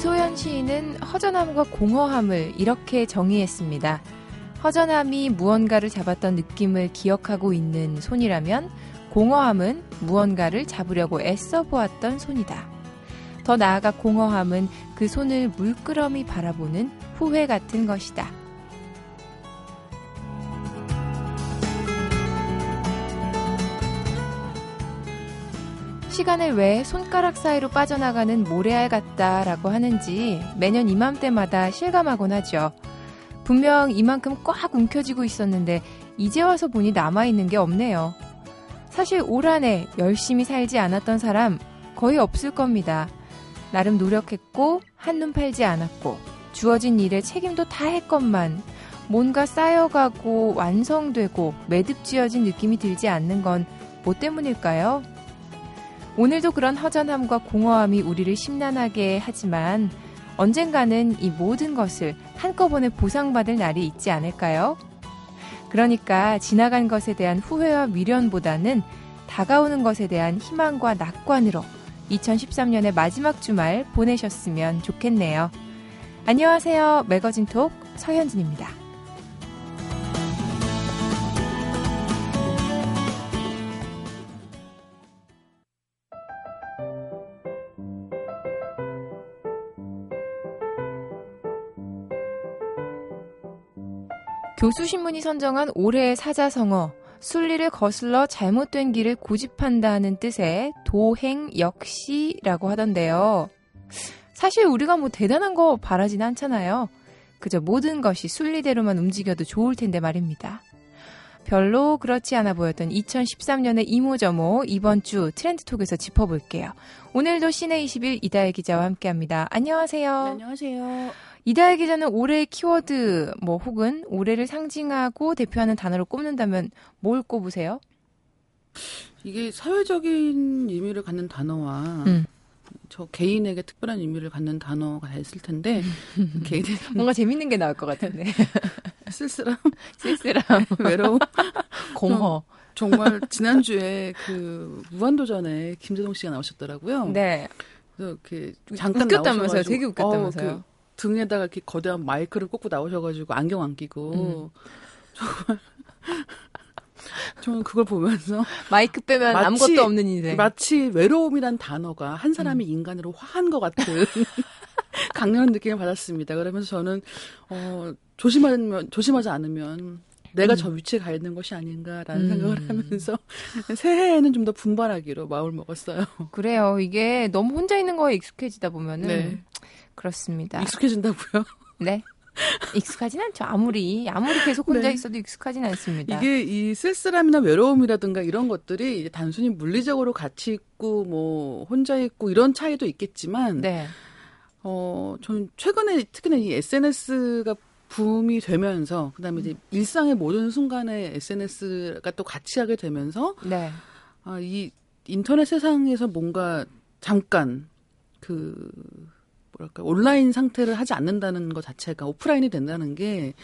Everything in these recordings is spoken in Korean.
김소연 시인은 허전함과 공허함을 이렇게 정의했습니다. 허전함이 무언가를 잡았던 느낌을 기억하고 있는 손이라면 공허함은 무언가를 잡으려고 애써 보았던 손이다. 더 나아가 공허함은 그 손을 물끄러미 바라보는 후회 같은 것이다. 시간을 왜 손가락 사이로 빠져나가는 모래알 같다라고 하는지 매년 이맘때마다 실감하곤 하죠. 분명 이만큼 꽉 움켜쥐고 있었는데 이제 와서 보니 남아있는 게 없네요. 사실 올 한 해 열심히 살지 않았던 사람 거의 없을 겁니다. 나름 노력했고 한눈 팔지 않았고 주어진 일에 책임도 다 했건만 뭔가 쌓여가고 완성되고 매듭지어진 느낌이 들지 않는 건 뭐 때문일까요? 오늘도 그런 허전함과 공허함이 우리를 심란하게 하지만 언젠가는 이 모든 것을 한꺼번에 보상받을 날이 있지 않을까요? 그러니까 지나간 것에 대한 후회와 미련보다는 다가오는 것에 대한 희망과 낙관으로 2013년의 마지막 주말 보내셨으면 좋겠네요. 안녕하세요. 매거진 톡 서현진입니다. 교수신문이 선정한 올해의 사자성어 순리를 거슬러 잘못된 길을 고집한다는 뜻의 도행 역시라고 하던데요. 사실 우리가 뭐 대단한 거 바라진 않잖아요. 그저 모든 것이 순리대로만 움직여도 좋을 텐데 말입니다. 별로 그렇지 않아 보였던 2013년의 이모저모 이번 주 트렌드톡에서 짚어볼게요. 오늘도 시내 20일 이다혜 기자와 함께합니다. 안녕하세요. 네, 안녕하세요. 이다혜 기자는 올해의 키워드 뭐 혹은 올해를 상징하고 대표하는 단어를 꼽는다면 뭘 꼽으세요? 이게 사회적인 의미를 갖는 단어와 음. 저 개인에게 특별한 의미를 갖는 단어가 다 있을 텐데 개인 뭔가 재밌는 게 나올 것 같은데 쓸쓸함, 쓸쓸함, 외로움, 공허. 정말 지난주에 그 무한도전에 김재동 씨가 나오셨더라고요. 네. 그래서 그 잠깐 웃겼다면서요? 되게 웃겼다면서요? 어, 그 등에다가 이렇게 거대한 마이크를 꽂고 나오셔가지고 안경 안 끼고 음. 정말 저는 그걸 보면서 마이크 빼면 마치, 아무것도 없는 인생 마치 외로움이란 단어가 한 사람이 음. 인간으로 화한 것 같은 강렬한 느낌을 받았습니다. 그러면서 저는 어 조심하면 조심하지 않으면 내가 음. 저 위치에 가 있는 것이 아닌가라는 음. 생각을 하면서 새해에는 좀 더 분발하기로 마음을 먹었어요. 그래요. 이게 너무 혼자 있는 거에 익숙해지다 보면은 네. 그렇습니다. 익숙해진다고요? 네. 익숙하진 않죠. 아무리 아무리 계속 혼자 네. 있어도 익숙하진 않습니다. 이게 이 쓸쓸함이나 외로움이라든가 이런 것들이 단순히 물리적으로 같이 있고 뭐 혼자 있고 이런 차이도 있겠지만 네. 어 저는 최근에 특히나 이 SNS가 붐이 되면서 그다음에 이제 일상의 모든 순간에 SNS가 또 같이 하게 되면서 네. 아, 이 인터넷 세상에서 뭔가 잠깐 그 뭐랄까 온라인 상태를 하지 않는다는 것 자체가 오프라인이 된다는 게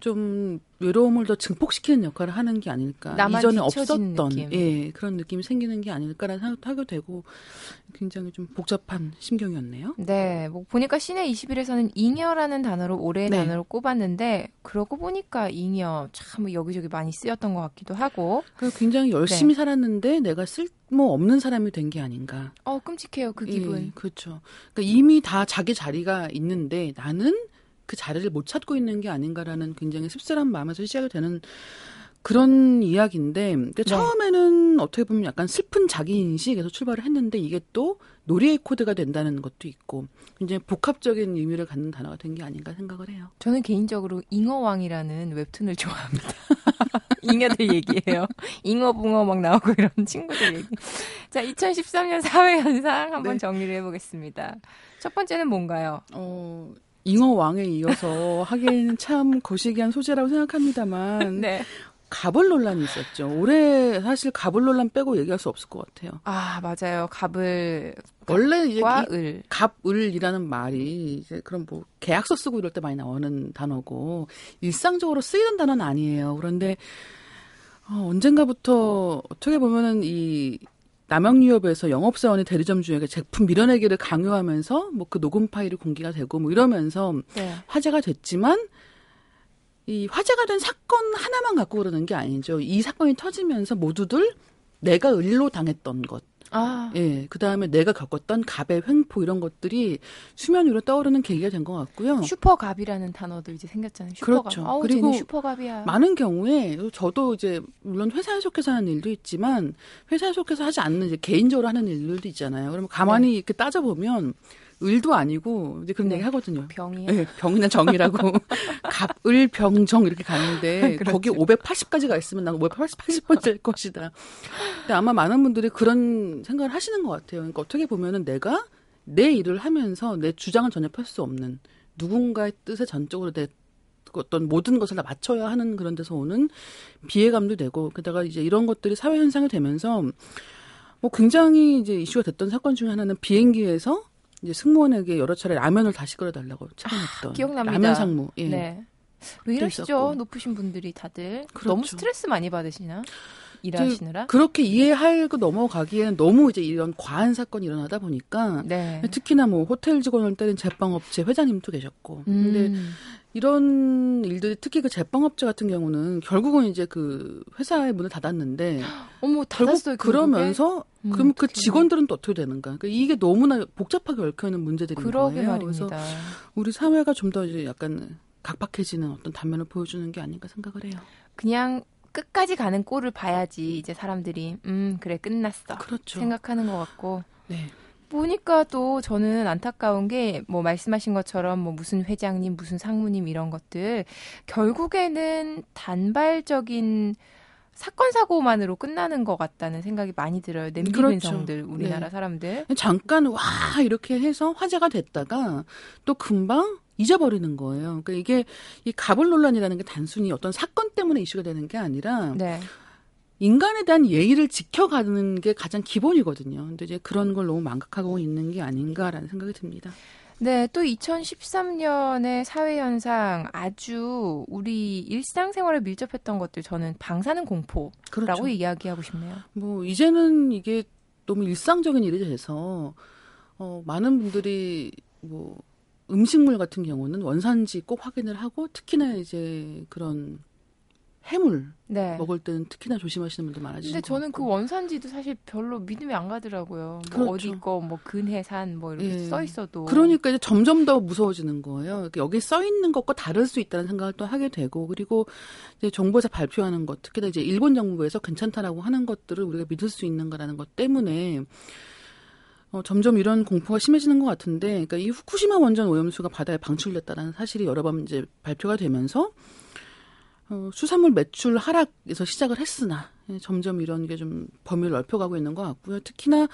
좀 외로움을 더 증폭시키는 역할을 하는 게 아닐까. 이전에 없었던 느낌. 예 그런 느낌이 생기는 게 아닐까라는 생각도 하게 되고 굉장히 좀 복잡한 심경이었네요. 네, 뭐 보니까 시내 21에서는 잉여라는 단어로 올해의 네. 단어로 꼽았는데 그러고 보니까 잉여 참 여기저기 많이 쓰였던 것 같기도 하고. 그 굉장히 열심히 네. 살았는데 내가 쓸뭐 없는 사람이 된 게 아닌가. 어, 끔찍해요, 그 기분. 예, 그렇죠. 그러니까 이미 다 자기 자리가 있는데 나는 그 자리를 못 찾고 있는 게 아닌가라는 굉장히 씁쓸한 마음에서 시작이 되는 그런 이야기인데 네. 처음에는 어떻게 보면 약간 슬픈 자기 인식에서 출발을 했는데 이게 또 놀이의 코드가 된다는 것도 있고 굉장히 복합적인 의미를 갖는 단어가 된 게 아닌가 생각을 해요. 저는 개인적으로 잉어왕이라는 웹툰을 좋아합니다. 잉여들 얘기예요. 잉어 붕어 막 나오고 이런 친구들 얘기. 자, 2013년 사회 현상 한번 네. 정리를 해보겠습니다. 첫 번째는 뭔가요? 어, 잉어 왕에 이어서 하기에는 참 거시기한 소재라고 생각합니다만 네. 갑을 논란이 있었죠. 올해 사실 갑을 논란 빼고 얘기할 수 없을 것 같아요. 아 맞아요. 갑을 원래 이제 을. 갑을이라는 말이 이제 그런 뭐 계약서 쓰고 이럴 때 많이 나오는 단어고 일상적으로 쓰이는 단어는 아니에요. 그런데 어, 언젠가부터 어떻게 보면은 이 남영유업에서 영업사원이 대리점 주에게 제품 밀어내기를 강요하면서 뭐 그 녹음 파일이 공개가 되고 뭐 이러면서 네. 화제가 됐지만 이 화제가 된 사건 하나만 갖고 그러는 게 아니죠. 이 사건이 터지면서 모두들 내가 을로 당했던 것, 아. 예. 그 다음에 내가 겪었던 갑의 횡포 이런 것들이 수면 위로 떠오르는 계기가 된 것 같고요. 슈퍼갑이라는 단어도 이제 생겼잖아요. 슈퍼갑. 그렇죠. 아우, 그리고 슈퍼갑이야. 많은 경우에 저도 이제 물론 회사에 속해서 하는 일도 있지만 회사에 속해서 하지 않는 이제 개인적으로 하는 일들도 있잖아요. 그러면 가만히 네. 이렇게 따져 보면 을도 아니고 이제 그런 네. 얘기 하거든요. 병이 네, 병이나 정이라고 갑을 병정 이렇게 가는데 그렇죠. 거기 580까지가 있으면 난 580번째 될 것이다. 근데 아마 많은 분들이 그런 생각을 하시는 것 같아요. 그러니까 어떻게 보면은 내가 내 일을 하면서 내 주장을 전혀 펼 수 없는 누군가의 뜻에 전적으로 내 어떤 모든 것을 다 맞춰야 하는 그런 데서 오는 비애감도 되고 게다가 이제 이런 것들이 사회 현상이 되면서 뭐 굉장히 이제 이슈가 됐던 사건 중에 하나는 비행기에서 이제 승무원에게 여러 차례 라면을 다시 끓여달라고 차원했던 아, 기억납니다. 라면 상무. 예. 네. 왜 이러시죠? 있었고. 높으신 분들이 다들 그렇죠. 너무 스트레스 많이 받으시나? 일하시느라 그렇게 이해하고 넘어가기에는 너무 이제 이런 과한 사건이 일어나다 보니까 네. 특히나 뭐 호텔 직원을 때린 제빵업체 회장님도 계셨고 음. 근데 이런 일들이 특히 그 제빵업체 같은 경우는 결국은 이제 그 회사의 문을 닫았는데 어머 닫았어요 그러면서 음, 그럼 그 직원들은 또 어떻게 되는가? 그러니까 이게 너무나 복잡하게 얽혀 있는 문제들인 거예요. 말입니다. 그래서 우리 사회가 좀 더 이제 약간 각박해지는 어떤 단면을 보여주는 게 아닌가 생각을 해요. 그냥 끝까지 가는 꼴을 봐야지 이제 사람들이 음 그래 끝났어 그렇죠. 생각하는 것 같고 네. 보니까 또 저는 안타까운 게 뭐 말씀하신 것처럼 뭐 무슨 회장님 무슨 상무님 이런 것들 결국에는 단발적인 사건 사고만으로 끝나는 것 같다는 생각이 많이 들어요. 냄비 그렇죠. 근성들 우리나라 네. 사람들 잠깐 와 이렇게 해서 화제가 됐다가 또 금방 잊어버리는 거예요. 그러니까 이게 이 가불 논란이라는 게 단순히 어떤 사건 때문에 이슈가 되는 게 아니라 네. 인간에 대한 예의를 지켜가는 게 가장 기본이거든요. 근데 이제 그런 걸 너무 망각하고 있는 게 아닌가라는 생각이 듭니다. 네, 또 2013년의 사회 현상 아주 우리 일상생활에 밀접했던 것들 저는 방사능 공포라고 그렇죠. 이야기하고 싶네요. 뭐 이제는 이게 너무 일상적인 일이 돼서 어 많은 분들이 뭐 음식물 같은 경우는 원산지 꼭 확인을 하고 특히나 이제 그런 해물 네. 먹을 때는 특히나 조심하시는 분들 많아지죠. 근데 저는 그 원산지도 사실 별로 믿음이 안 가더라고요. 뭐 그렇죠. 어디 거 뭐 근해산 뭐 이렇게 예. 써 있어도 그러니까 이제 점점 더 무서워지는 거예요. 여기 써 있는 것과 다를 수 있다는 생각을 또 하게 되고 그리고 이제 정부에서 발표하는 것 특히나 이제 일본 정부에서 괜찮다라고 하는 것들을 우리가 믿을 수 있는가라는 것 때문에 어, 점점 이런 공포가 심해지는 것 같은데, 그러니까 이 후쿠시마 원전 오염수가 바다에 방출됐다는 사실이 여러 번 이제 발표가 되면서 어, 수산물 매출 하락에서 시작을 했으나 예, 점점 이런 게 좀 범위를 넓혀가고 있는 것 같고요. 특히나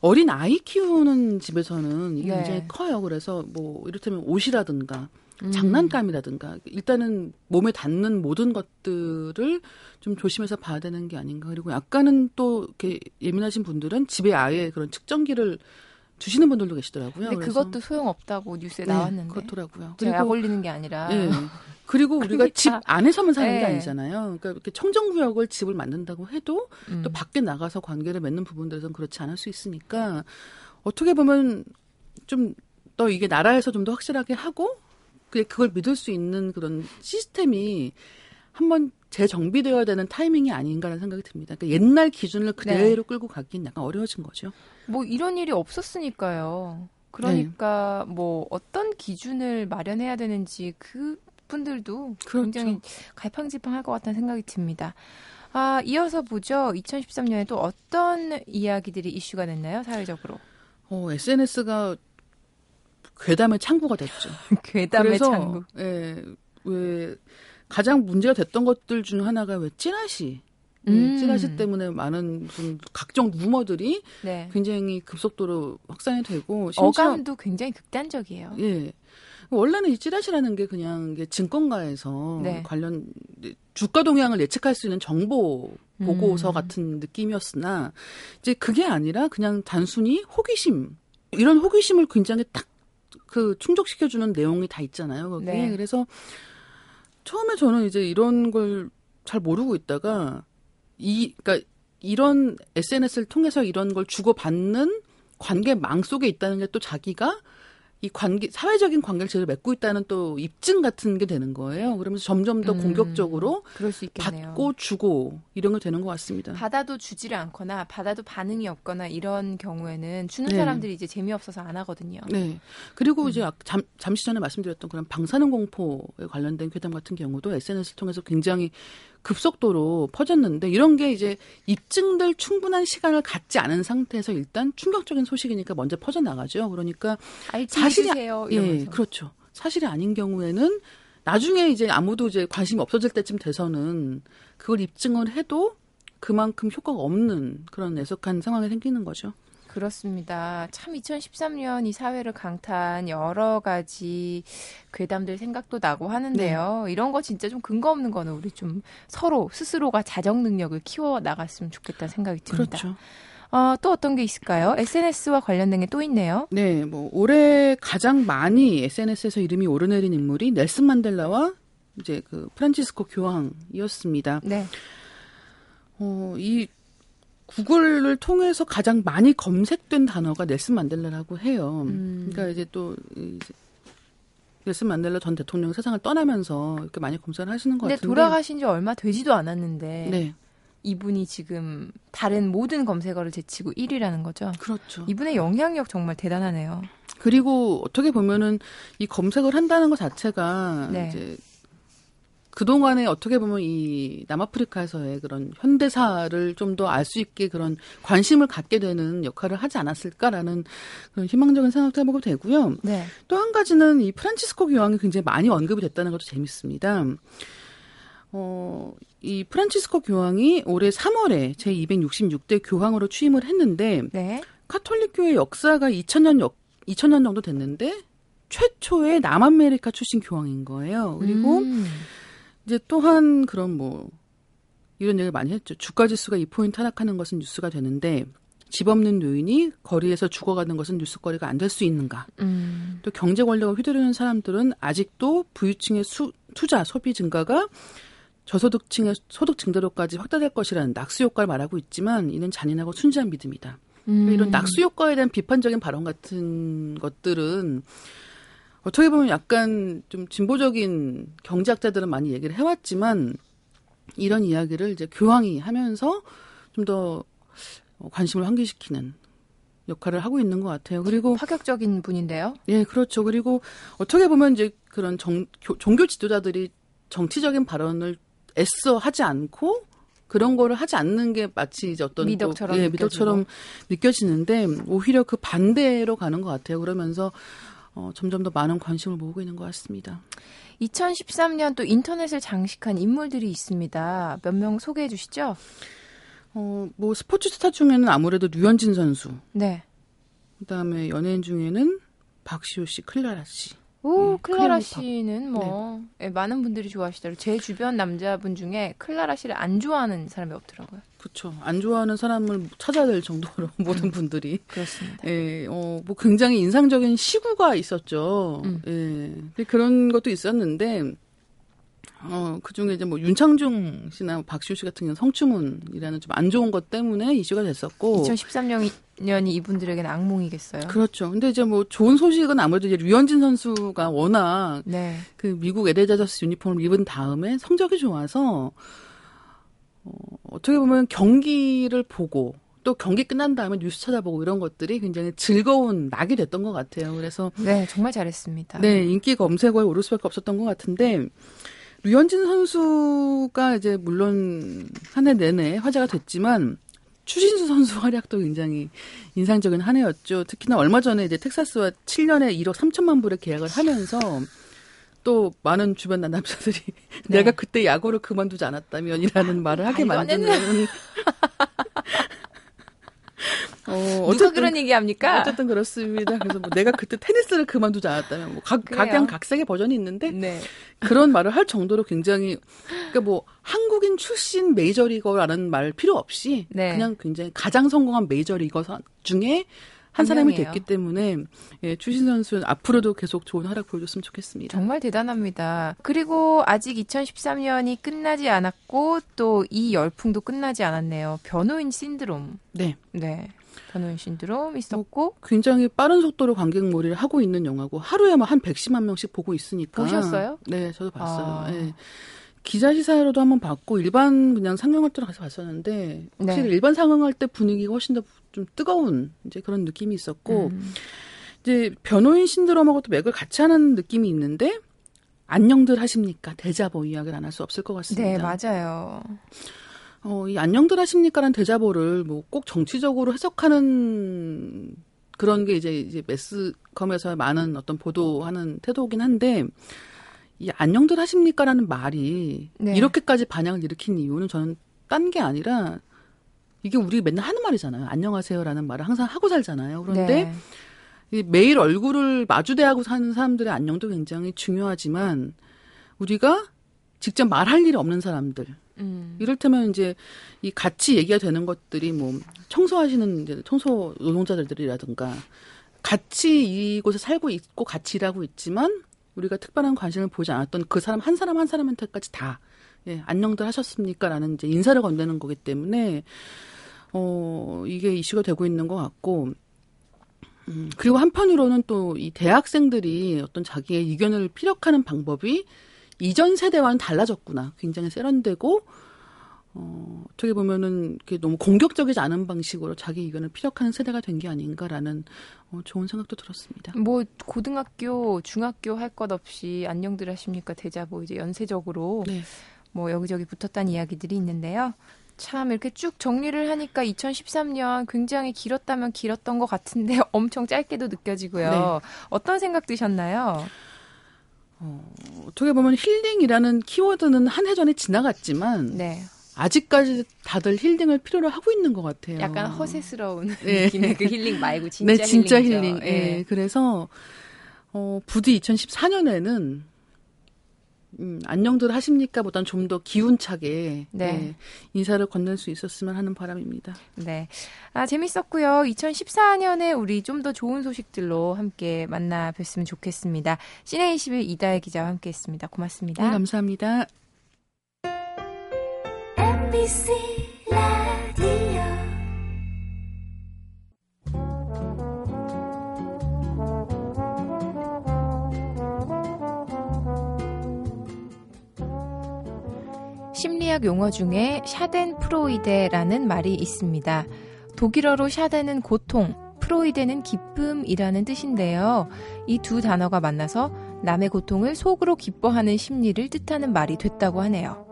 어린 아이 키우는 집에서는 이게 네. 굉장히 커요. 그래서 뭐 이를테면 옷이라든가 음. 장난감이라든가 일단은 몸에 닿는 모든 것들을 좀 조심해서 봐야 되는 게 아닌가. 그리고 약간은 또 이렇게 예민하신 분들은 집에 아예 그런 측정기를 주시는 분들도 계시더라고요. 근데 그것도 소용 없다고 뉴스에 네, 나왔는데. 그렇더라고요. 그리고 약 올리는 게 아니라. 네. 그리고 우리가 그러니까. 집 안에서만 사는 네. 게 아니잖아요. 그러니까 이렇게 청정구역을 집을 만든다고 해도 음. 또 밖에 나가서 관계를 맺는 부분들에서는 그렇지 않을 수 있으니까 어떻게 보면 좀더 이게 나라에서 좀 더 확실하게 하고 그걸 믿을 수 있는 그런 시스템이 한번 재정비되어야 되는 타이밍이 아닌가라는 생각이 듭니다. 그러니까 옛날 기준을 그대로 네. 끌고 가긴 약간 어려워진 거죠. 뭐 이런 일이 없었으니까요. 그러니까 네. 뭐 어떤 기준을 마련해야 되는지 그 분들도 그렇죠. 굉장히 갈팡질팡할 것 같다는 생각이 듭니다. 아, 이어서 보죠. 2013년에 또 어떤 이야기들이 이슈가 됐나요, 사회적으로? 어, SNS가 괴담의 창구가 됐죠. 괴담의 창구. 예, 왜 가장 문제가 됐던 것들 중 하나가 왜 찌라시. 예, 음. 찌라시 때문에 많은 무슨 각종 루머들이 네. 굉장히 급속도로 확산이 되고 어감도 굉장히 극단적이에요. 예. 원래는 이 찌라시라는 게 그냥 게 증권가에서 네. 관련 주가 동향을 예측할 수 있는 정보 보고서 음. 같은 느낌이었으나 이제 그게 아니라 그냥 단순히 호기심 이런 호기심을 굉장히 딱 그 충족시켜주는 내용이 다 있잖아요. 거기에 네. 그래서 처음에 저는 이제 이런 걸 잘 모르고 있다가 이 그러니까 이런 SNS를 통해서 이런 걸 주고받는 관계망 속에 있다는 게 또 자기가 이 관계 사회적인 관계를 제대로 맺고 있다는 또 입증 같은 게 되는 거예요. 그러면서 점점 더 음, 공격적으로 받고 주고 이런 게 되는 것 같습니다. 받아도 주지를 않거나 받아도 반응이 없거나 이런 경우에는 주는 네. 사람들이 이제 재미없어서 안 하거든요. 네. 그리고 음. 이제 잠, 잠시 전에 말씀드렸던 그런 방사능 공포에 관련된 괴담 같은 경우도 SNS를 통해서 굉장히 급속도로 퍼졌는데 이런 게 이제 입증될 충분한 시간을 갖지 않은 상태에서 일단 충격적인 소식이니까 먼저 퍼져 나가죠. 그러니까 사실이 세요 예, 그렇죠. 사실이 아닌 경우에는 나중에 이제 아무도 이제 관심이 없어질 때쯤 돼서는 그걸 입증을 해도 그만큼 효과가 없는 그런 애석한 상황이 생기는 거죠. 그렇습니다. 참 2013년 이 사회를 강타한 여러 가지 괴담들 생각도 나고 하는데요. 네. 이런 거 진짜 좀 근거 없는 거는 우리 좀 서로 스스로가 자정 능력을 키워 나갔으면 좋겠다는 생각이 듭니다. 그렇죠. 어, 또 어떤 게 있을까요? SNS와 관련된 게 또 있네요. 네, 뭐 올해 가장 많이 SNS에서 이름이 오르내린 인물이 넬슨 만델라와 이제 그 프란치스코 교황이었습니다. 네. 어, 이 구글을 통해서 가장 많이 검색된 단어가 넬슨 만델라라고 해요. 음. 그러니까 이제 또 이제 넬슨 만델라 전 대통령 세상을 떠나면서 이렇게 많이 검색을 하시는 것 같은데 돌아가신 지 얼마 되지도 않았는데 네. 이분이 지금 다른 모든 검색어를 제치고 1위라는 거죠. 그렇죠. 이분의 영향력 정말 대단하네요. 그리고 어떻게 보면은 이 검색을 한다는 것 자체가 네. 이제 그동안에 어떻게 보면 이 남아프리카에서의 그런 현대사를 좀 더 알 수 있게 그런 관심을 갖게 되는 역할을 하지 않았을까라는 그런 희망적인 생각도 해보고 되고요. 네. 또 한 가지는 이 프란치스코 교황이 굉장히 많이 언급이 됐다는 것도 재밌습니다. 어, 이 프란치스코 교황이 올해 3월에 제 266대 교황으로 취임을 했는데 네. 카톨릭 교회 역사가 2000년 역 2000년 정도 됐는데 최초의 남아메리카 출신 교황인 거예요. 그리고 음. 이제 또한 그런 뭐 이런 얘기를 많이 했죠. 주가 지수가 2포인트 하락하는 것은 뉴스가 되는데 집 없는 노인이 거리에서 죽어가는 것은 뉴스거리가 안 될 수 있는가? 음. 또 경제 권력을 휘두르는 사람들은 아직도 부유층의 수, 투자 소비 증가가 저소득층의 소득 증대로까지 확대될 것이라는 낙수 효과를 말하고 있지만 이는 잔인하고 순지한 믿음이다. 음. 이런 낙수 효과에 대한 비판적인 발언 같은 것들은 어떻게 보면 약간 좀 진보적인 경제학자들은 많이 얘기를 해왔지만 이런 이야기를 이제 교황이 하면서 좀 더 관심을 환기시키는 역할을 하고 있는 것 같아요. 그리고 파격적인 분인데요. 예, 그렇죠. 그리고 어떻게 보면 이제 그런 정, 종교 지도자들이 정치적인 발언을 애써 하지 않고 그런 거를 하지 않는 게 마치 이제 어떤 미덕처럼 예, 미덕처럼 느껴지는데 오히려 그 반대로 가는 것 같아요. 그러면서 어, 점점 더 많은 관심을 모으고 있는 것 같습니다. 2013년 또 인터넷을 장식한 인물들이 있습니다. 몇 명 소개해 주시죠. 어, 뭐 스포츠 스타 중에는 아무래도 류현진 선수. 네. 그다음에 연예인 중에는 박시후 씨, 클라라 씨. 오, 네, 클라라 씨는 뭐 네. 네, 많은 분들이 좋아하시더라고요. 제 주변 남자분 중에 클라라 씨를 안 좋아하는 사람이 없더라고요. 그렇죠. 안 좋아하는 사람을 찾아야 될 정도로 모든 음, 분들이 그렇습니다. 예, 어, 뭐 굉장히 인상적인 시구가 있었죠. 음. 예. 그런 것도 있었는데 어, 그 중에 이제 뭐 윤창중 씨나 박시우 씨 같은 경우는 성추문이라는 좀 안 좋은 것 때문에 이슈가 됐었고. 2013년이 이분들에게는 악몽이겠어요. 그렇죠. 근데 이제 뭐 좋은 소식은 아무래도 이제 류현진 선수가 워낙 네. 그 미국 에레자저스 유니폼을 입은 다음에 성적이 좋아서 어, 어떻게 보면 경기를 보고 또 경기 끝난 다음에 뉴스 찾아보고 이런 것들이 굉장히 즐거운 낙이 됐던 것 같아요. 그래서 네 정말 잘했습니다. 네 인기 검색어에 오를 수밖에 없었던 것 같은데 류현진 선수가 이제 물론 한 해 내내 화제가 됐지만 추신수 선수 활약도 굉장히 인상적인 한 해였죠. 특히나 얼마 전에 이제 텍사스와 7년에 1억 3천만 불의 계약을 하면서 또 많은 주변 남자들이 네. 내가 그때 야구를 그만두지 않았다면이라는 말을 하게 만드는 어, 어쨌든 그런 얘기합니까? 어쨌든 그렇습니다. 그래서 뭐 내가 그때 테니스를 그만두지 않았다면 뭐 각, 각양 각색의 버전이 있는데 네. 그런 말을 할 정도로 굉장히 그러니까 뭐 한국인 출신 메이저리거라는 말 필요 없이 네. 그냥 굉장히 가장 성공한 메이저리거 중에 한 사람이 됐기 때문에 예, 추신 선수는 앞으로도 계속 좋은 활약 보여줬으면 좋겠습니다. 정말 대단합니다. 그리고 아직 2013년이 끝나지 않았고 또 이 열풍도 끝나지 않았네요. 변호인 신드롬. 네. 네. 변호인 신드롬 있었고 뭐 굉장히 빠른 속도로 관객몰이를 하고 있는 영화고 하루에 뭐한 110만 명씩 보고 있으니까 보셨어요? 네, 저도 봤어요. 아. 네. 기자 시사로도 한번 봤고 일반 그냥 상영할 때로 가서 봤었는데 확실히 네. 일반 상영할 때 분위기가 훨씬 더 좀 뜨거운 이제 그런 느낌이 있었고 음. 이제 변호인 신드롬하고도 맥을 같이 하는 느낌이 있는데 안녕들 하십니까 대자보 이야기를 안 할 수 없을 것 같습니다. 네 맞아요. 어, 이 안녕들 하십니까라는 대자보를 뭐 꼭 정치적으로 해석하는 그런 게 이제 이제 매스컴에서 많은 어떤 보도하는 태도긴 한데 이 안녕들 하십니까라는 말이 네. 이렇게까지 반향을 일으킨 이유는 저는 딴 게 아니라 이게 우리 맨날 하는 말이잖아요. 안녕하세요라는 말을 항상 하고 살잖아요. 그런데 네. 매일 얼굴을 마주대하고 사는 사람들의 안녕도 굉장히 중요하지만 우리가 직접 말할 일이 없는 사람들 음. 이를테면 이제 이 같이 얘기가 되는 것들이 뭐 청소하시는 이제 청소 노동자들이라든가 같이 이곳에 살고 있고 같이 일하고 있지만 우리가 특별한 관심을 보지 않았던 그 사람 한 사람 한 사람한테까지 다 예, 안녕들 하셨습니까라는 이제 인사를 건네는 거기 때문에 어 이게 이슈가 되고 있는 것 같고 음, 그리고 한편으로는 또 이 대학생들이 어떤 자기의 의견을 피력하는 방법이 이전 세대와는 달라졌구나. 굉장히 세련되고 어, 어떻게 보면은 이게 너무 공격적이지 않은 방식으로 자기 의견을 피력하는 세대가 된 게 아닌가라는 어, 좋은 생각도 들었습니다. 뭐 고등학교, 중학교 할 것 없이 안녕들 하십니까 대자보 이제 연쇄적으로 네. 뭐 여기저기 붙었다는 이야기들이 있는데요. 참 이렇게 쭉 정리를 하니까 2013년 굉장히 길었다면 길었던 것 같은데 엄청 짧게도 느껴지고요. 네. 어떤 생각 드셨나요? 어, 어떻게 보면 힐링이라는 키워드는 한 해 전에 지나갔지만 네. 아직까지 다들 힐링을 필요로 하고 있는 것 같아요. 약간 허세스러운 네. 느낌의 그 힐링 말고 진짜 네, 진짜. 힐링. 네. 네. 그래서 어, 부디 2014년에는 음, 안녕들 하십니까? 보단 좀 더 기운차게 네. 네, 인사를 건넬 수 있었으면 하는 바람입니다. 네. 아, 재밌었고요. 2014년에 우리 좀 더 좋은 소식들로 함께 만나 뵀으면 좋겠습니다. 시내21 이다혜 기자와 함께 했습니다. 고맙습니다. 네, 감사합니다. MBC 심리학 용어 중에 Schadenfreude라는 말이 있습니다. 독일어로 Schaden은 고통, Freude는 기쁨이라는 뜻인데요. 이 두 단어가 만나서 남의 고통을 속으로 기뻐하는 심리를 뜻하는 말이 됐다고 하네요.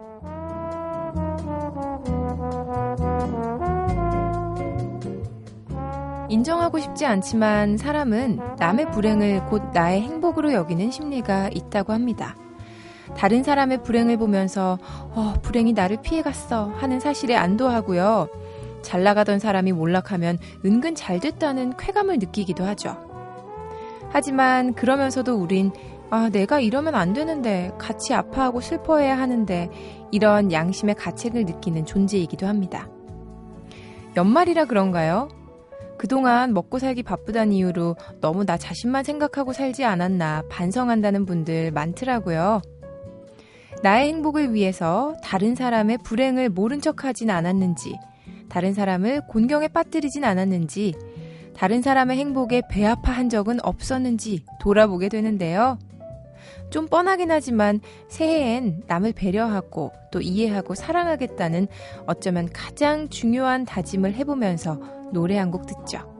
인정하고 싶지 않지만 사람은 남의 불행을 곧 나의 행복으로 여기는 심리가 있다고 합니다. 다른 사람의 불행을 보면서 어, 불행이 나를 피해갔어 하는 사실에 안도하고요. 잘 나가던 사람이 몰락하면 은근 잘 됐다는 쾌감을 느끼기도 하죠. 하지만 그러면서도 우린 아, 내가 이러면 안 되는데 같이 아파하고 슬퍼해야 하는데 이런 양심의 가책을 느끼는 존재이기도 합니다. 연말이라 그런가요? 그동안 먹고 살기 바쁘단 이유로 너무 나 자신만 생각하고 살지 않았나 반성한다는 분들 많더라고요. 나의 행복을 위해서 다른 사람의 불행을 모른 척 하진 않았는지, 다른 사람을 곤경에 빠뜨리진 않았는지, 다른 사람의 행복에 배아파한 적은 없었는지 돌아보게 되는데요. 좀 뻔하긴 하지만 새해엔 남을 배려하고 또 이해하고 사랑하겠다는 어쩌면 가장 중요한 다짐을 해보면서 노래 한 곡 듣죠.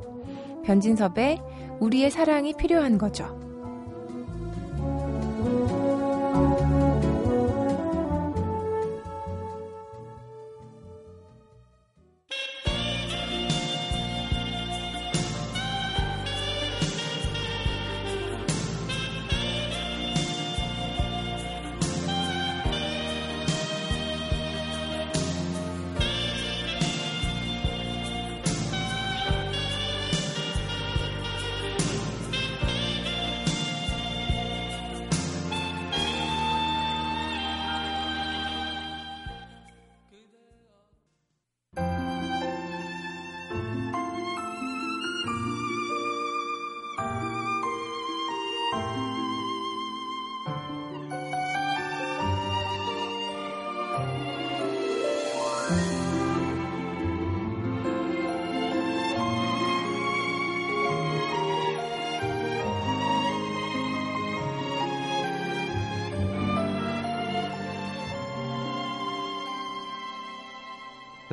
변진섭의 우리의 사랑이 필요한 거죠.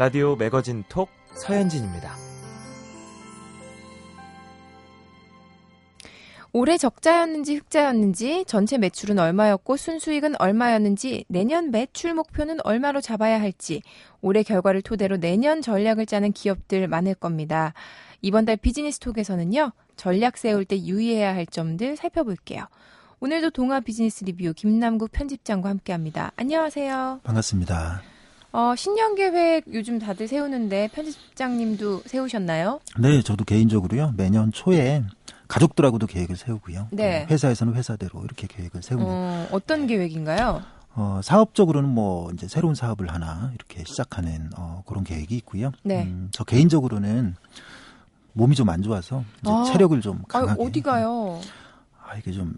라디오 매거진 톡 서현진입니다. 올해 적자였는지 흑자였는지 전체 매출은 얼마였고 순수익은 얼마였는지 내년 매출 목표는 얼마로 잡아야 할지 올해 결과를 토대로 내년 전략을 짜는 기업들 많을 겁니다. 이번 달 비즈니스톡에서는요. 전략 세울 때 유의해야 할 점들 살펴볼게요. 오늘도 동아 비즈니스 리뷰 김남국 편집장과 함께합니다. 안녕하세요. 반갑습니다. 어, 신년 계획 요즘 다들 세우는데 편집장님도 세우셨나요? 네, 저도 개인적으로요. 매년 초에 가족들하고도 계획을 세우고요. 네. 회사에서는 회사대로 이렇게 계획을 세웁니다. 어, 어떤 계획인가요? 어, 사업적으로는 뭐 이제 새로운 사업을 하나 이렇게 시작하는 어, 그런 계획이 있고요. 네. 음, 저 개인적으로는 몸이 좀 안 좋아서 아, 체력을 좀 강하게. 아, 어디 가요? 아, 이게 좀,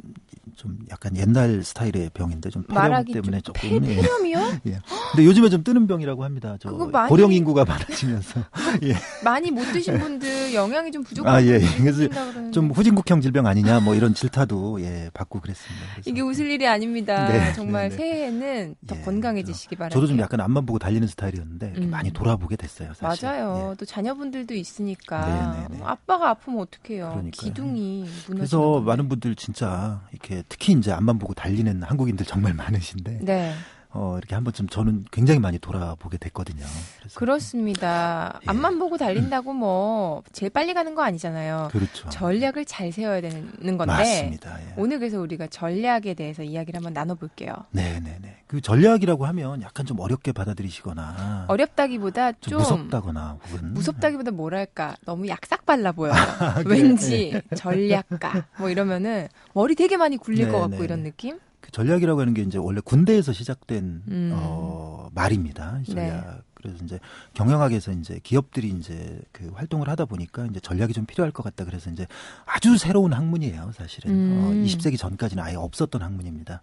좀 약간 옛날 스타일의 병인데 좀 폐렴 때문에 좀 조금. 폐 렴이요? 예. 근데 요즘에 좀 뜨는 병이라고 합니다. 저 많이, 고령 인구가 많아지면서. 예. 많이 못 드신 분들 영양이 좀 부족한 아, 예. 그래서 좀 후진국형 질병 아니냐 뭐 이런 질타도 예, 받고 그랬습니다. 이게 웃을 일이 아닙니다. 네, 정말 네, 네. 새해에는 더 예, 건강해지시기 바랍니다. 저도 좀 약간 앞만 보고 달리는 스타일이었는데 음. 많이 돌아보게 됐어요, 사실. 맞아요. 예. 또 자녀분들도 있으니까 네, 네, 네. 아빠가 아프면 어떡해요. 그러니까요. 기둥이 무너지는 그래서 많은 분들 진짜 이렇게 특히 이제 앞만 보고 달리는 한국인들 정말 많으신데 네. 어, 이렇게 한 번쯤 저는 굉장히 많이 돌아보게 됐거든요. 그렇습니다. 예. 앞만 보고 달린다고 뭐 제일 빨리 가는 거 아니잖아요. 그렇죠. 전략을 잘 세워야 되는 건데. 맞습니다. 예. 오늘 그래서 우리가 전략에 대해서 이야기를 한번 나눠볼게요. 네 네 네. 그 전략이라고 하면 약간 좀 어렵게 받아들이시거나. 어렵다기보다 좀, 좀 무섭다거나 혹은. 무섭다기보다 뭐랄까 너무 약삭 발라 보여요. 왠지 네. 전략가 뭐 이러면은 머리 되게 많이 굴릴 네네. 것 같고 이런 느낌? 그 전략이라고 하는 게 이제 원래 군대에서 시작된 음. 어, 말입니다. 전략. 네. 그래서 이제 경영학에서 이제 기업들이 이제 그 활동을 하다 보니까 이제 전략이 좀 필요할 것 같다. 그래서 이제 아주 새로운 학문이에요, 사실은. 어, 음. 어, 20세기 전까지는 아예 없었던 학문입니다.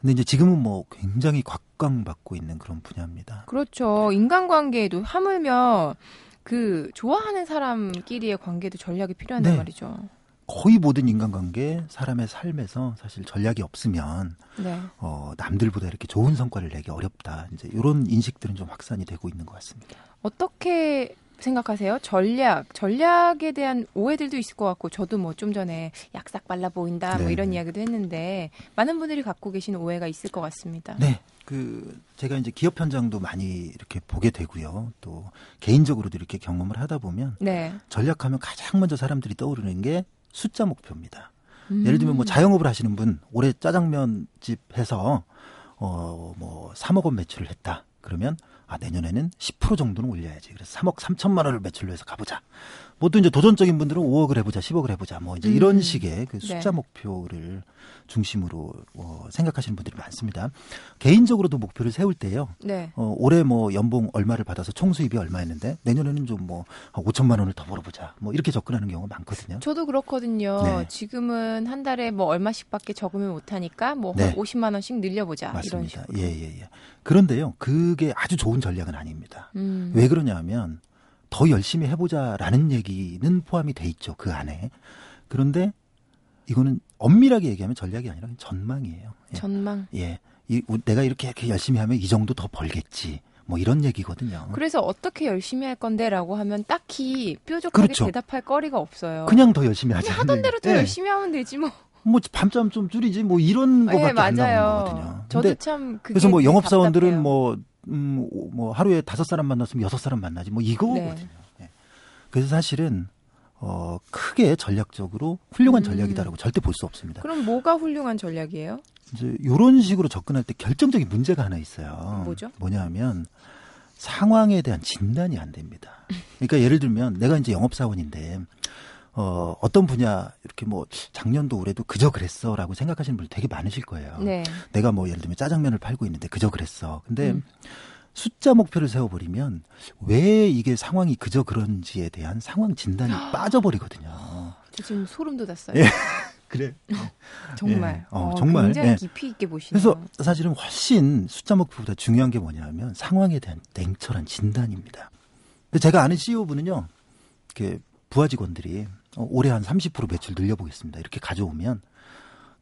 근데 이제 지금은 뭐 굉장히 곽광받고 있는 그런 분야입니다. 그렇죠. 인간관계에도 하물며 그 좋아하는 사람끼리의 관계도 전략이 필요한단 네. 말이죠. 거의 모든 인간관계, 사람의 삶에서 사실 전략이 없으면 네. 어, 남들보다 이렇게 좋은 성과를 내기 어렵다. 이제 이런 인식들은 좀 확산이 되고 있는 것 같습니다. 어떻게 생각하세요? 전략, 전략에 대한 오해들도 있을 것 같고, 저도 뭐 좀 전에 약삭 빨라 보인다, 뭐 네. 이런 이야기도 했는데, 많은 분들이 갖고 계신 오해가 있을 것 같습니다. 네. 그, 제가 이제 기업 현장도 많이 이렇게 보게 되고요. 또, 개인적으로도 이렇게 경험을 하다 보면, 네. 전략하면 가장 먼저 사람들이 떠오르는 게 숫자 목표입니다. 음. 예를 들면 뭐 자영업을 하시는 분 올해 짜장면 집 해서 어뭐 3억 원 매출을 했다. 그러면 아 내년에는 10% 정도는 올려야지. 그래서 3억 3천만 원을 매출로 해서 가보자. 뭐또 이제 도전적인 분들은 5억을 해보자, 10억을 해보자, 뭐 이제 음. 이런 식의 그 숫자 네. 목표를 중심으로 어, 생각하시는 분들이 많습니다. 개인적으로도 목표를 세울 때요. 네. 어, 올해 뭐 연봉 얼마를 받아서 총 수입이 얼마였는데 내년에는 좀 뭐 5천만 원을 더 벌어보자. 뭐 이렇게 접근하는 경우가 많거든요. 저도 그렇거든요. 네. 지금은 한 달에 뭐 얼마씩밖에 적으면 못하니까 뭐 네. 50만 원씩 늘려보자. 맞습니다. 이런 식으로. 예, 예, 예. 그런데요, 그게 아주 좋은 전략은 아닙니다. 음. 왜 그러냐면 더 열심히 해보자라는 얘기는 포함이 돼 있죠 그 안에. 그런데 이거는 엄밀하게 얘기하면 전략이 아니라 전망이에요. 예. 전망. 예. 이, 내가 이렇게, 이렇게 열심히 하면 이 정도 더 벌겠지. 뭐 이런 얘기거든요. 그래서 어떻게 열심히 할 건데라고 하면 딱히 뾰족하게 그렇죠. 대답할 거리가 없어요. 그냥 더 열심히 하자. 하던 대로 더 예. 열심히 하면 되지 뭐. 뭐 밤잠 좀 줄이지 뭐 이런 예, 거밖에 네, 안 나오는 거거든요. 저도 참 그래서 뭐 영업 사원들은 뭐 음, 뭐 하루에 다섯 사람 만났으면 여섯 사람 만나지 뭐 이거거든요. 네. 네. 그래서 사실은 어, 크게 전략적으로 훌륭한 음. 전략이다라고 절대 볼 수 없습니다. 그럼 뭐가 훌륭한 전략이에요? 이제 이런 식으로 접근할 때 결정적인 문제가 하나 있어요. 뭐죠? 뭐냐면 상황에 대한 진단이 안 됩니다. 그러니까 예를 들면 내가 이제 영업사원인데 어, 어떤 분야 이렇게 뭐 작년도 올해도 그저 그랬어라고 생각하시는 분들 되게 많으실 거예요. 네. 내가 뭐 예를 들면 짜장면을 팔고 있는데 그저 그랬어. 근데 음. 숫자 목표를 세워버리면 왜 이게 상황이 그저 그런지에 대한 상황 진단이 빠져버리거든요. 저 지금 소름 돋았어요. 예. 그래. 정말. 예. 어, 어, 정말. 굉장히 예. 깊이 있게 보시네요. 그래서 사실은 훨씬 숫자 목표보다 중요한 게 뭐냐면 상황에 대한 냉철한 진단입니다. 근데 제가 아는 CEO분은요, 이렇게 부하 직원들이 어, 올해 한 30% 매출 늘려보겠습니다. 이렇게 가져오면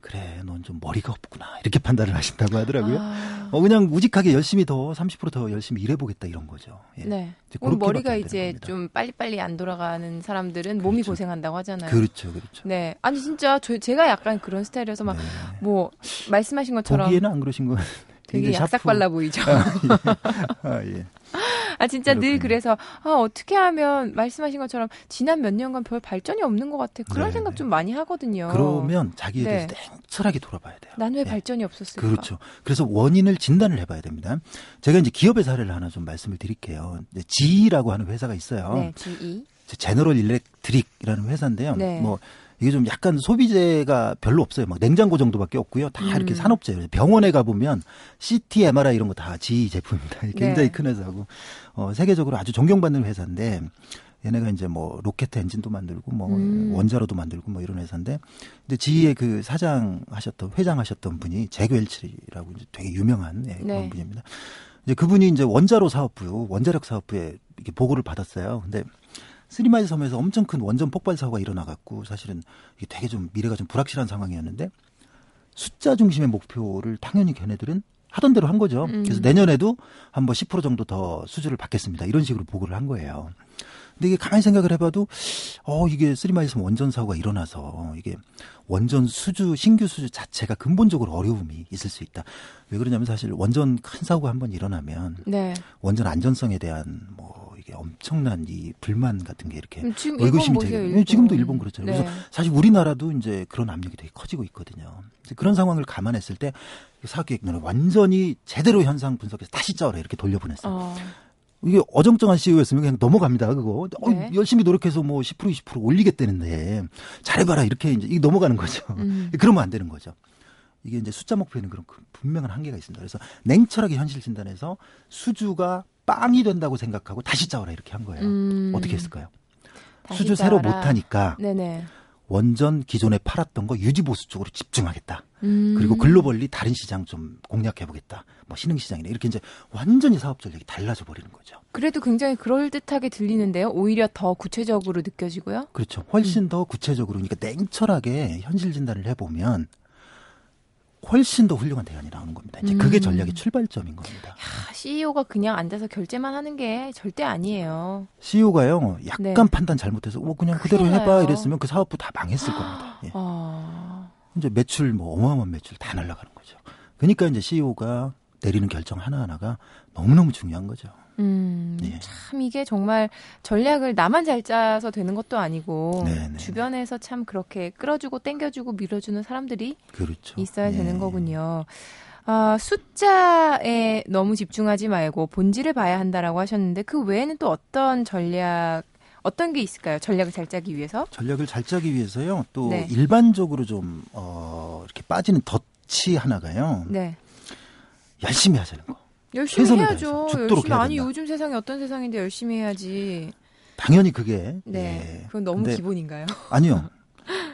그래, 넌 좀 머리가 없구나. 이렇게 판단을 하신다고 하더라고요. 아... 어, 그냥 우직하게 열심히 더 30%더 열심히 일해보겠다 이런 거죠. 예. 네. 그럼 머리가 이제 좀 빨리빨리 안 돌아가는 사람들은 그렇죠. 몸이 고생한다고 하잖아요. 그렇죠, 그렇죠. 네. 아니, 진짜 저, 제가 약간 그런 스타일이어서 막, 네. 뭐, 말씀하신 것처럼. 보기에는 안 그러신 거 되게 약삭 발라 보이죠. 아, 예. 아, 예. 아 진짜 그렇군요. 늘 그래서 아 어떻게 하면 말씀하신 것처럼 지난 몇 년간 별 발전이 없는 것 같아 그런 네 생각 좀 많이 하거든요. 그러면 자기에 대해서 네. 냉철하게 돌아봐야 돼요. 난왜 네. 발전이 없었을까? 그렇죠. 그래서 원인을 진단을 해봐야 됩니다. 제가 이제 기업의 사례를 하나 좀 말씀을 드릴게요. GE라고 하는 회사가 있어요. 네, GE. 제너럴 일렉트릭이라는 회사인데요. 네. 뭐 이게 좀 약간 소비재가 별로 없어요. 막 냉장고 정도밖에 없고요. 다 음. 이렇게 산업재예요. 병원에 가 보면 CT, MRI 이런 거 다 GE 제품입니다. 굉장히 네. 큰 회사고 어, 세계적으로 아주 존경받는 회사인데 얘네가 이제 뭐 로켓 엔진도 만들고 뭐 음. 원자로도 만들고 뭐 이런 회사인데 근데 GE의 그 사장 하셨던 회장 하셨던 분이 잭 웰치라고 이제 되게 유명한 예, 그런 네. 분입니다. 이제 그분이 이제 원자로 사업부 원자력 사업부에 이렇게 보고를 받았어요. 근데 스리마일 섬에서 엄청 큰 원전 폭발 사고가 일어나갖고 사실은 이게 되게 좀 미래가 좀 불확실한 상황이었는데 숫자 중심의 목표를 당연히 걔네들은 하던 대로 한 거죠. 음. 그래서 내년에도 한 번 10% 정도 더 수주를 받겠습니다. 이런 식으로 보고를 한 거예요. 근데 이게 가만히 생각을 해봐도 어 이게 쓰리마일섬 원전 사고가 일어나서 이게 원전 수주 신규 수주 자체가 근본적으로 어려움이 있을 수 있다. 왜 그러냐면 사실 원전 큰 사고가 한 번 일어나면 네. 원전 안전성에 대한 뭐 이게 엄청난 이 불만 같은 게 이렇게 음, 지금 의구심이 되게 지금도 일본 그렇잖아요. 네. 그래서 사실 우리나라도 이제 그런 압력이 되게 커지고 있거든요. 그런 상황을 감안했을 때 사업계획론을 완전히 제대로 현상 분석해서 다시 짜오라 이렇게 돌려보냈어요. 어. 이게 어정쩡한 CEO였으면 그냥 넘어갑니다. 그거 어, 네. 어, 열심히 노력해서 뭐 10% 20% 올리겠다는데 잘해봐라 이렇게 이제 이게 넘어가는 거죠. 음. 그러면 안 되는 거죠. 이게 이제 숫자 목표에는 그런 그 분명한 한계가 있습니다. 그래서 냉철하게 현실 진단해서 수주가 빵이 된다고 생각하고 다시 짜오라 이렇게 한 거예요. 음. 어떻게 했을까요? 수주 짜라. 새로 못하니까 네네. 원전 기존에 팔았던 거 유지 보수 쪽으로 집중하겠다. 음. 그리고 글로벌리 다른 시장 좀 공략해 보겠다. 뭐 신흥 시장이나 이렇게 이제 완전히 사업 전략이 달라져 버리는 거죠. 그래도 굉장히 그럴 듯하게 들리는데요. 오히려 더 구체적으로 느껴지고요. 그렇죠. 훨씬 음. 더 구체적으로 그러니까 냉철하게 현실 진단을 해 보면 훨씬 더 훌륭한 대안이 나오는 겁니다. 이제 그게 음. 전략의 출발점인 겁니다. 야, CEO가 그냥 앉아서 결제만 하는 게 절대 아니에요. CEO가요, 약간 네. 판단 잘못해서, 뭐 그냥 그대로 해봐 이랬으면 그 사업부 다 망했을 겁니다. 예. 어... 이제 매출, 뭐 어마어마한 매출 다 날아가는 거죠. 그러니까 이제 CEO가 내리는 결정 하나하나가 너무너무 중요한 거죠. 음, 예. 참 이게 정말 전략을 나만 잘 짜서 되는 것도 아니고 네네. 네. 주변에서 참 그렇게 끌어주고 땡겨주고 밀어주는 사람들이 그렇죠. 있어야 예. 되는 거군요. 아, 숫자에 너무 집중하지 말고 본질을 봐야 한다라고 하셨는데 그 외에는 또 어떤 전략 어떤 게 있을까요? 전략을 잘 짜기 위해서? 전략을 잘 짜기 위해서요. 또 네. 일반적으로 좀 어, 이렇게 빠지는 덫이 하나가요. 네. 열심히 하자는 거. 열심히 해야죠. 열심히 아니 요즘 세상이 어떤 세상인데 열심히 해야지. 당연히 그게. 네. 예. 그건 너무 기본인가요? 아니요.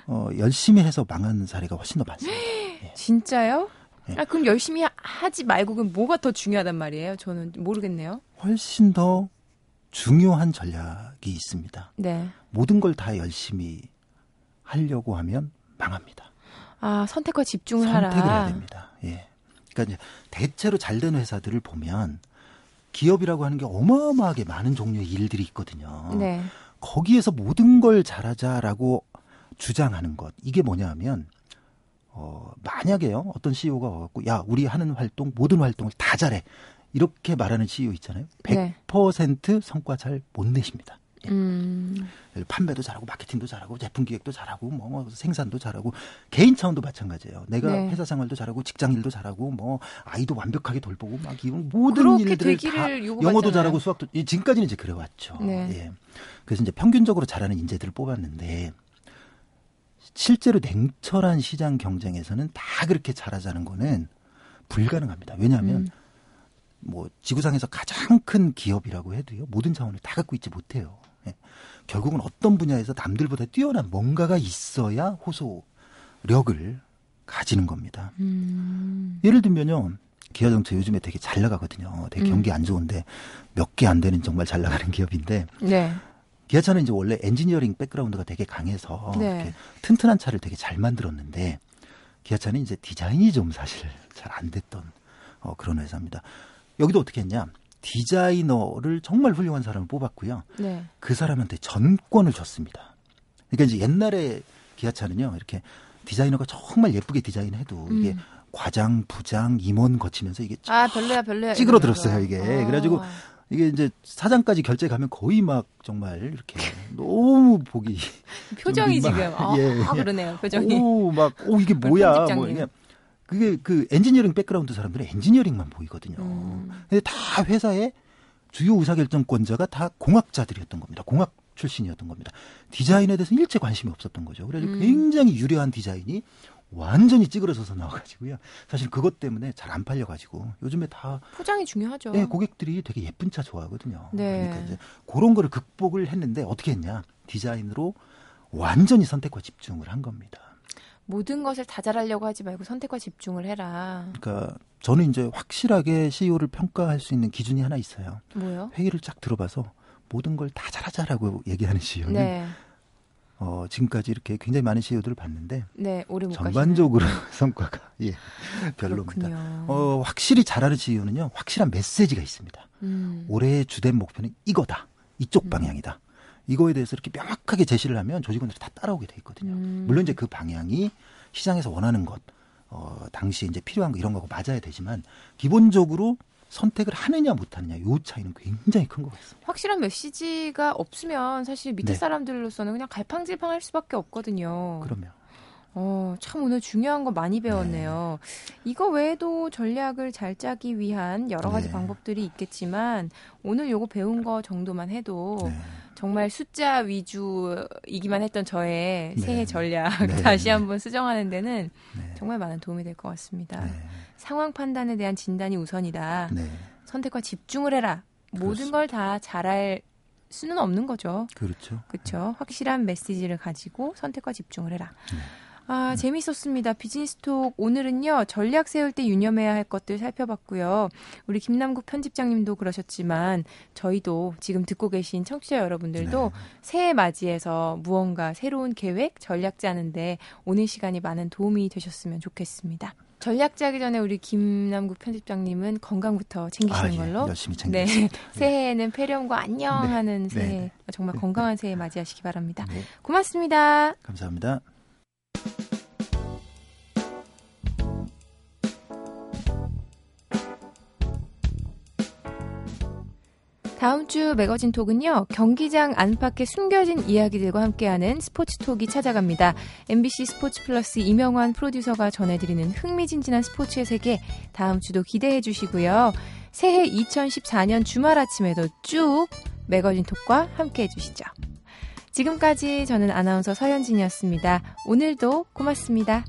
어, 열심히 해서 망한 사례가 훨씬 더 많습니다. 예. 진짜요? 예. 아 그럼 열심히 하지 말고 그럼 뭐가 더 중요하단 말이에요? 저는 모르겠네요. 훨씬 더 중요한 전략이 있습니다. 네. 모든 걸 다 열심히 하려고 하면 망합니다. 아 선택과 집중을 선택을 하라. 선택을 해야 됩니다. 예. 그러니까 이제 대체로 잘 되는 회사들을 보면 기업이라고 하는 게 어마어마하게 많은 종류의 일들이 있거든요. 네. 거기에서 모든 걸 잘하자라고 주장하는 것 이게 뭐냐하면 어 만약에요 어떤 CEO가 와갖고 야 우리 하는 활동 모든 활동을 다 잘해 이렇게 말하는 CEO 있잖아요. 100% 네. 성과 잘 못 내십니다. 예. 음. 판매도 잘하고 마케팅도 잘하고 제품 기획도 잘하고 뭐, 뭐 생산도 잘하고 개인 차원도 마찬가지예요. 내가 네. 회사 생활도 잘하고 직장 일도 잘하고 뭐 아이도 완벽하게 돌보고 막 이런 모든 일들을 다 영어도 잘하고 수학도 지금까지는 이제 그래왔죠. 네. 예. 그래서 이제 평균적으로 잘하는 인재들을 뽑았는데 실제로 냉철한 시장 경쟁에서는 다 그렇게 잘하자는 거는 불가능합니다. 왜냐하면 음. 뭐 지구상에서 가장 큰 기업이라고 해도요 모든 자원을 다 갖고 있지 못해요. 예. 결국은 어떤 분야에서 남들보다 뛰어난 뭔가가 있어야 호소력을 가지는 겁니다. 음. 예를 들면요. 기아정차 요즘에 되게 잘 나가거든요. 되게 음. 경기 안 좋은데 몇 개 안 되는 정말 잘 나가는 기업인데. 네. 기아차는 이제 원래 엔지니어링 백그라운드가 되게 강해서 네. 튼튼한 차를 되게 잘 만들었는데 기아차는 이제 디자인이 좀 사실 잘 안 됐던 어, 그런 회사입니다. 여기도 어떻게 했냐? 디자이너를 정말 훌륭한 사람을 뽑았고요. 네. 그 사람한테 전권을 줬습니다. 그러니까 이제 옛날에 기아차는요, 이렇게 디자이너가 정말 예쁘게 디자인해도 음. 이게 과장, 부장, 임원 거치면서 이게 아 별로야 별로야 찌그러들었어요 이게. 어. 그래가지고 이게 이제 사장까지 결제 가면 거의 막 정말 이렇게 너무 보기 표정이 지금 아, 예, 아, 그러네요 표정이 오막오 이게 뭐야 뭐 이게 그게 그 엔지니어링 background 사람들은 엔지니어링만 보이거든요. 음. 근데 다 회사의 주요 의사결정권자가 다 공학자들이었던 겁니다. 공학 출신이었던 겁니다. 디자인에 대해서 일체 관심이 없었던 거죠. 그래서 음. 굉장히 유려한 디자인이 완전히 찌그러져서 나와가지고요. 사실 그것 때문에 잘 안 팔려가지고 요즘에 다 포장이 중요하죠. 네, 고객들이 되게 예쁜 차 좋아하거든요. 네. 그러니까 이제 그런 거를 극복을 했는데 어떻게 했냐? 디자인으로 완전히 선택과 집중을 한 겁니다. 모든 것을 다 잘하려고 하지 말고 선택과 집중을 해라. 그러니까 저는 이제 확실하게 CEO를 평가할 수 있는 기준이 하나 있어요. 뭐요? 회의를 쫙 들어봐서 모든 걸 다 잘하자라고 얘기하는 CEO는 네. 어, 지금까지 이렇게 굉장히 많은 CEO들을 봤는데 네, 전반적으로 성과가 예, 별로입니다. 어, 확실히 잘하는 CEO는요. 확실한 메시지가 있습니다. 음. 올해의 주된 목표는 이거다. 이쪽 음. 방향이다. 이거에 대해서 이렇게 명확하게 제시를 하면 조직원들이 다 따라오게 돼 있거든요. 음. 물론 이제 그 방향이 시장에서 원하는 것, 어, 당시 이제 필요한 거 이런 거고 맞아야 되지만 기본적으로 선택을 하느냐 못하느냐 요 차이는 굉장히 큰 것 같습니다. 확실한 메시지가 없으면 사실 밑에 네. 사람들로서는 그냥 갈팡질팡할 수밖에 없거든요. 그러면. 어, 참 오늘 중요한 거 많이 배웠네요. 네. 이거 외에도 전략을 잘 짜기 위한 여러 가지 네. 방법들이 있겠지만 오늘 요거 배운 거 정도만 해도 네. 정말 숫자 위주이기만 했던 저의 네. 새해 전략 네. 다시 한번 수정하는 데는 네. 정말 많은 도움이 될 것 같습니다. 상황 판단에 대한 진단이 우선이다. 선택과 집중을 해라. 모든 걸 다 잘할 수는 없는 거죠. 그렇죠. 그렇죠. 확실한 메시지를 가지고 선택과 집중을 해라. 아, 재밌었습니다. 비즈니스톡 오늘은요. 전략 세울 때 유념해야 할 것들 살펴봤고요. 우리 김남국 편집장님도 그러셨지만 저희도 지금 듣고 계신 청취자 여러분들도 네. 새해 맞이해서 무언가 새로운 계획, 전략 짜는데 오늘 시간이 많은 도움이 되셨으면 좋겠습니다. 전략 짜기 전에 우리 김남국 편집장님은 건강부터 챙기시는 아, 예. 걸로. 열심히 챙기겠습니다. 네. 네. 새해에는 폐렴과 안녕하는 네. 새해. 네. 정말 건강한 새해 맞이하시기 바랍니다. 네. 고맙습니다. 감사합니다. 다음 주 매거진 톡은요, 경기장 안팎의 숨겨진 이야기들과 함께하는 스포츠 톡이 찾아갑니다. MBC 스포츠 플러스 이명환 프로듀서가 전해드리는 흥미진진한 스포츠의 세계, 다음 주도 기대해 주시고요. 새해 2014년 주말 아침에도 쭉 매거진 톡과 함께 해주시죠. 지금까지 저는 아나운서 서현진이었습니다. 오늘도 고맙습니다.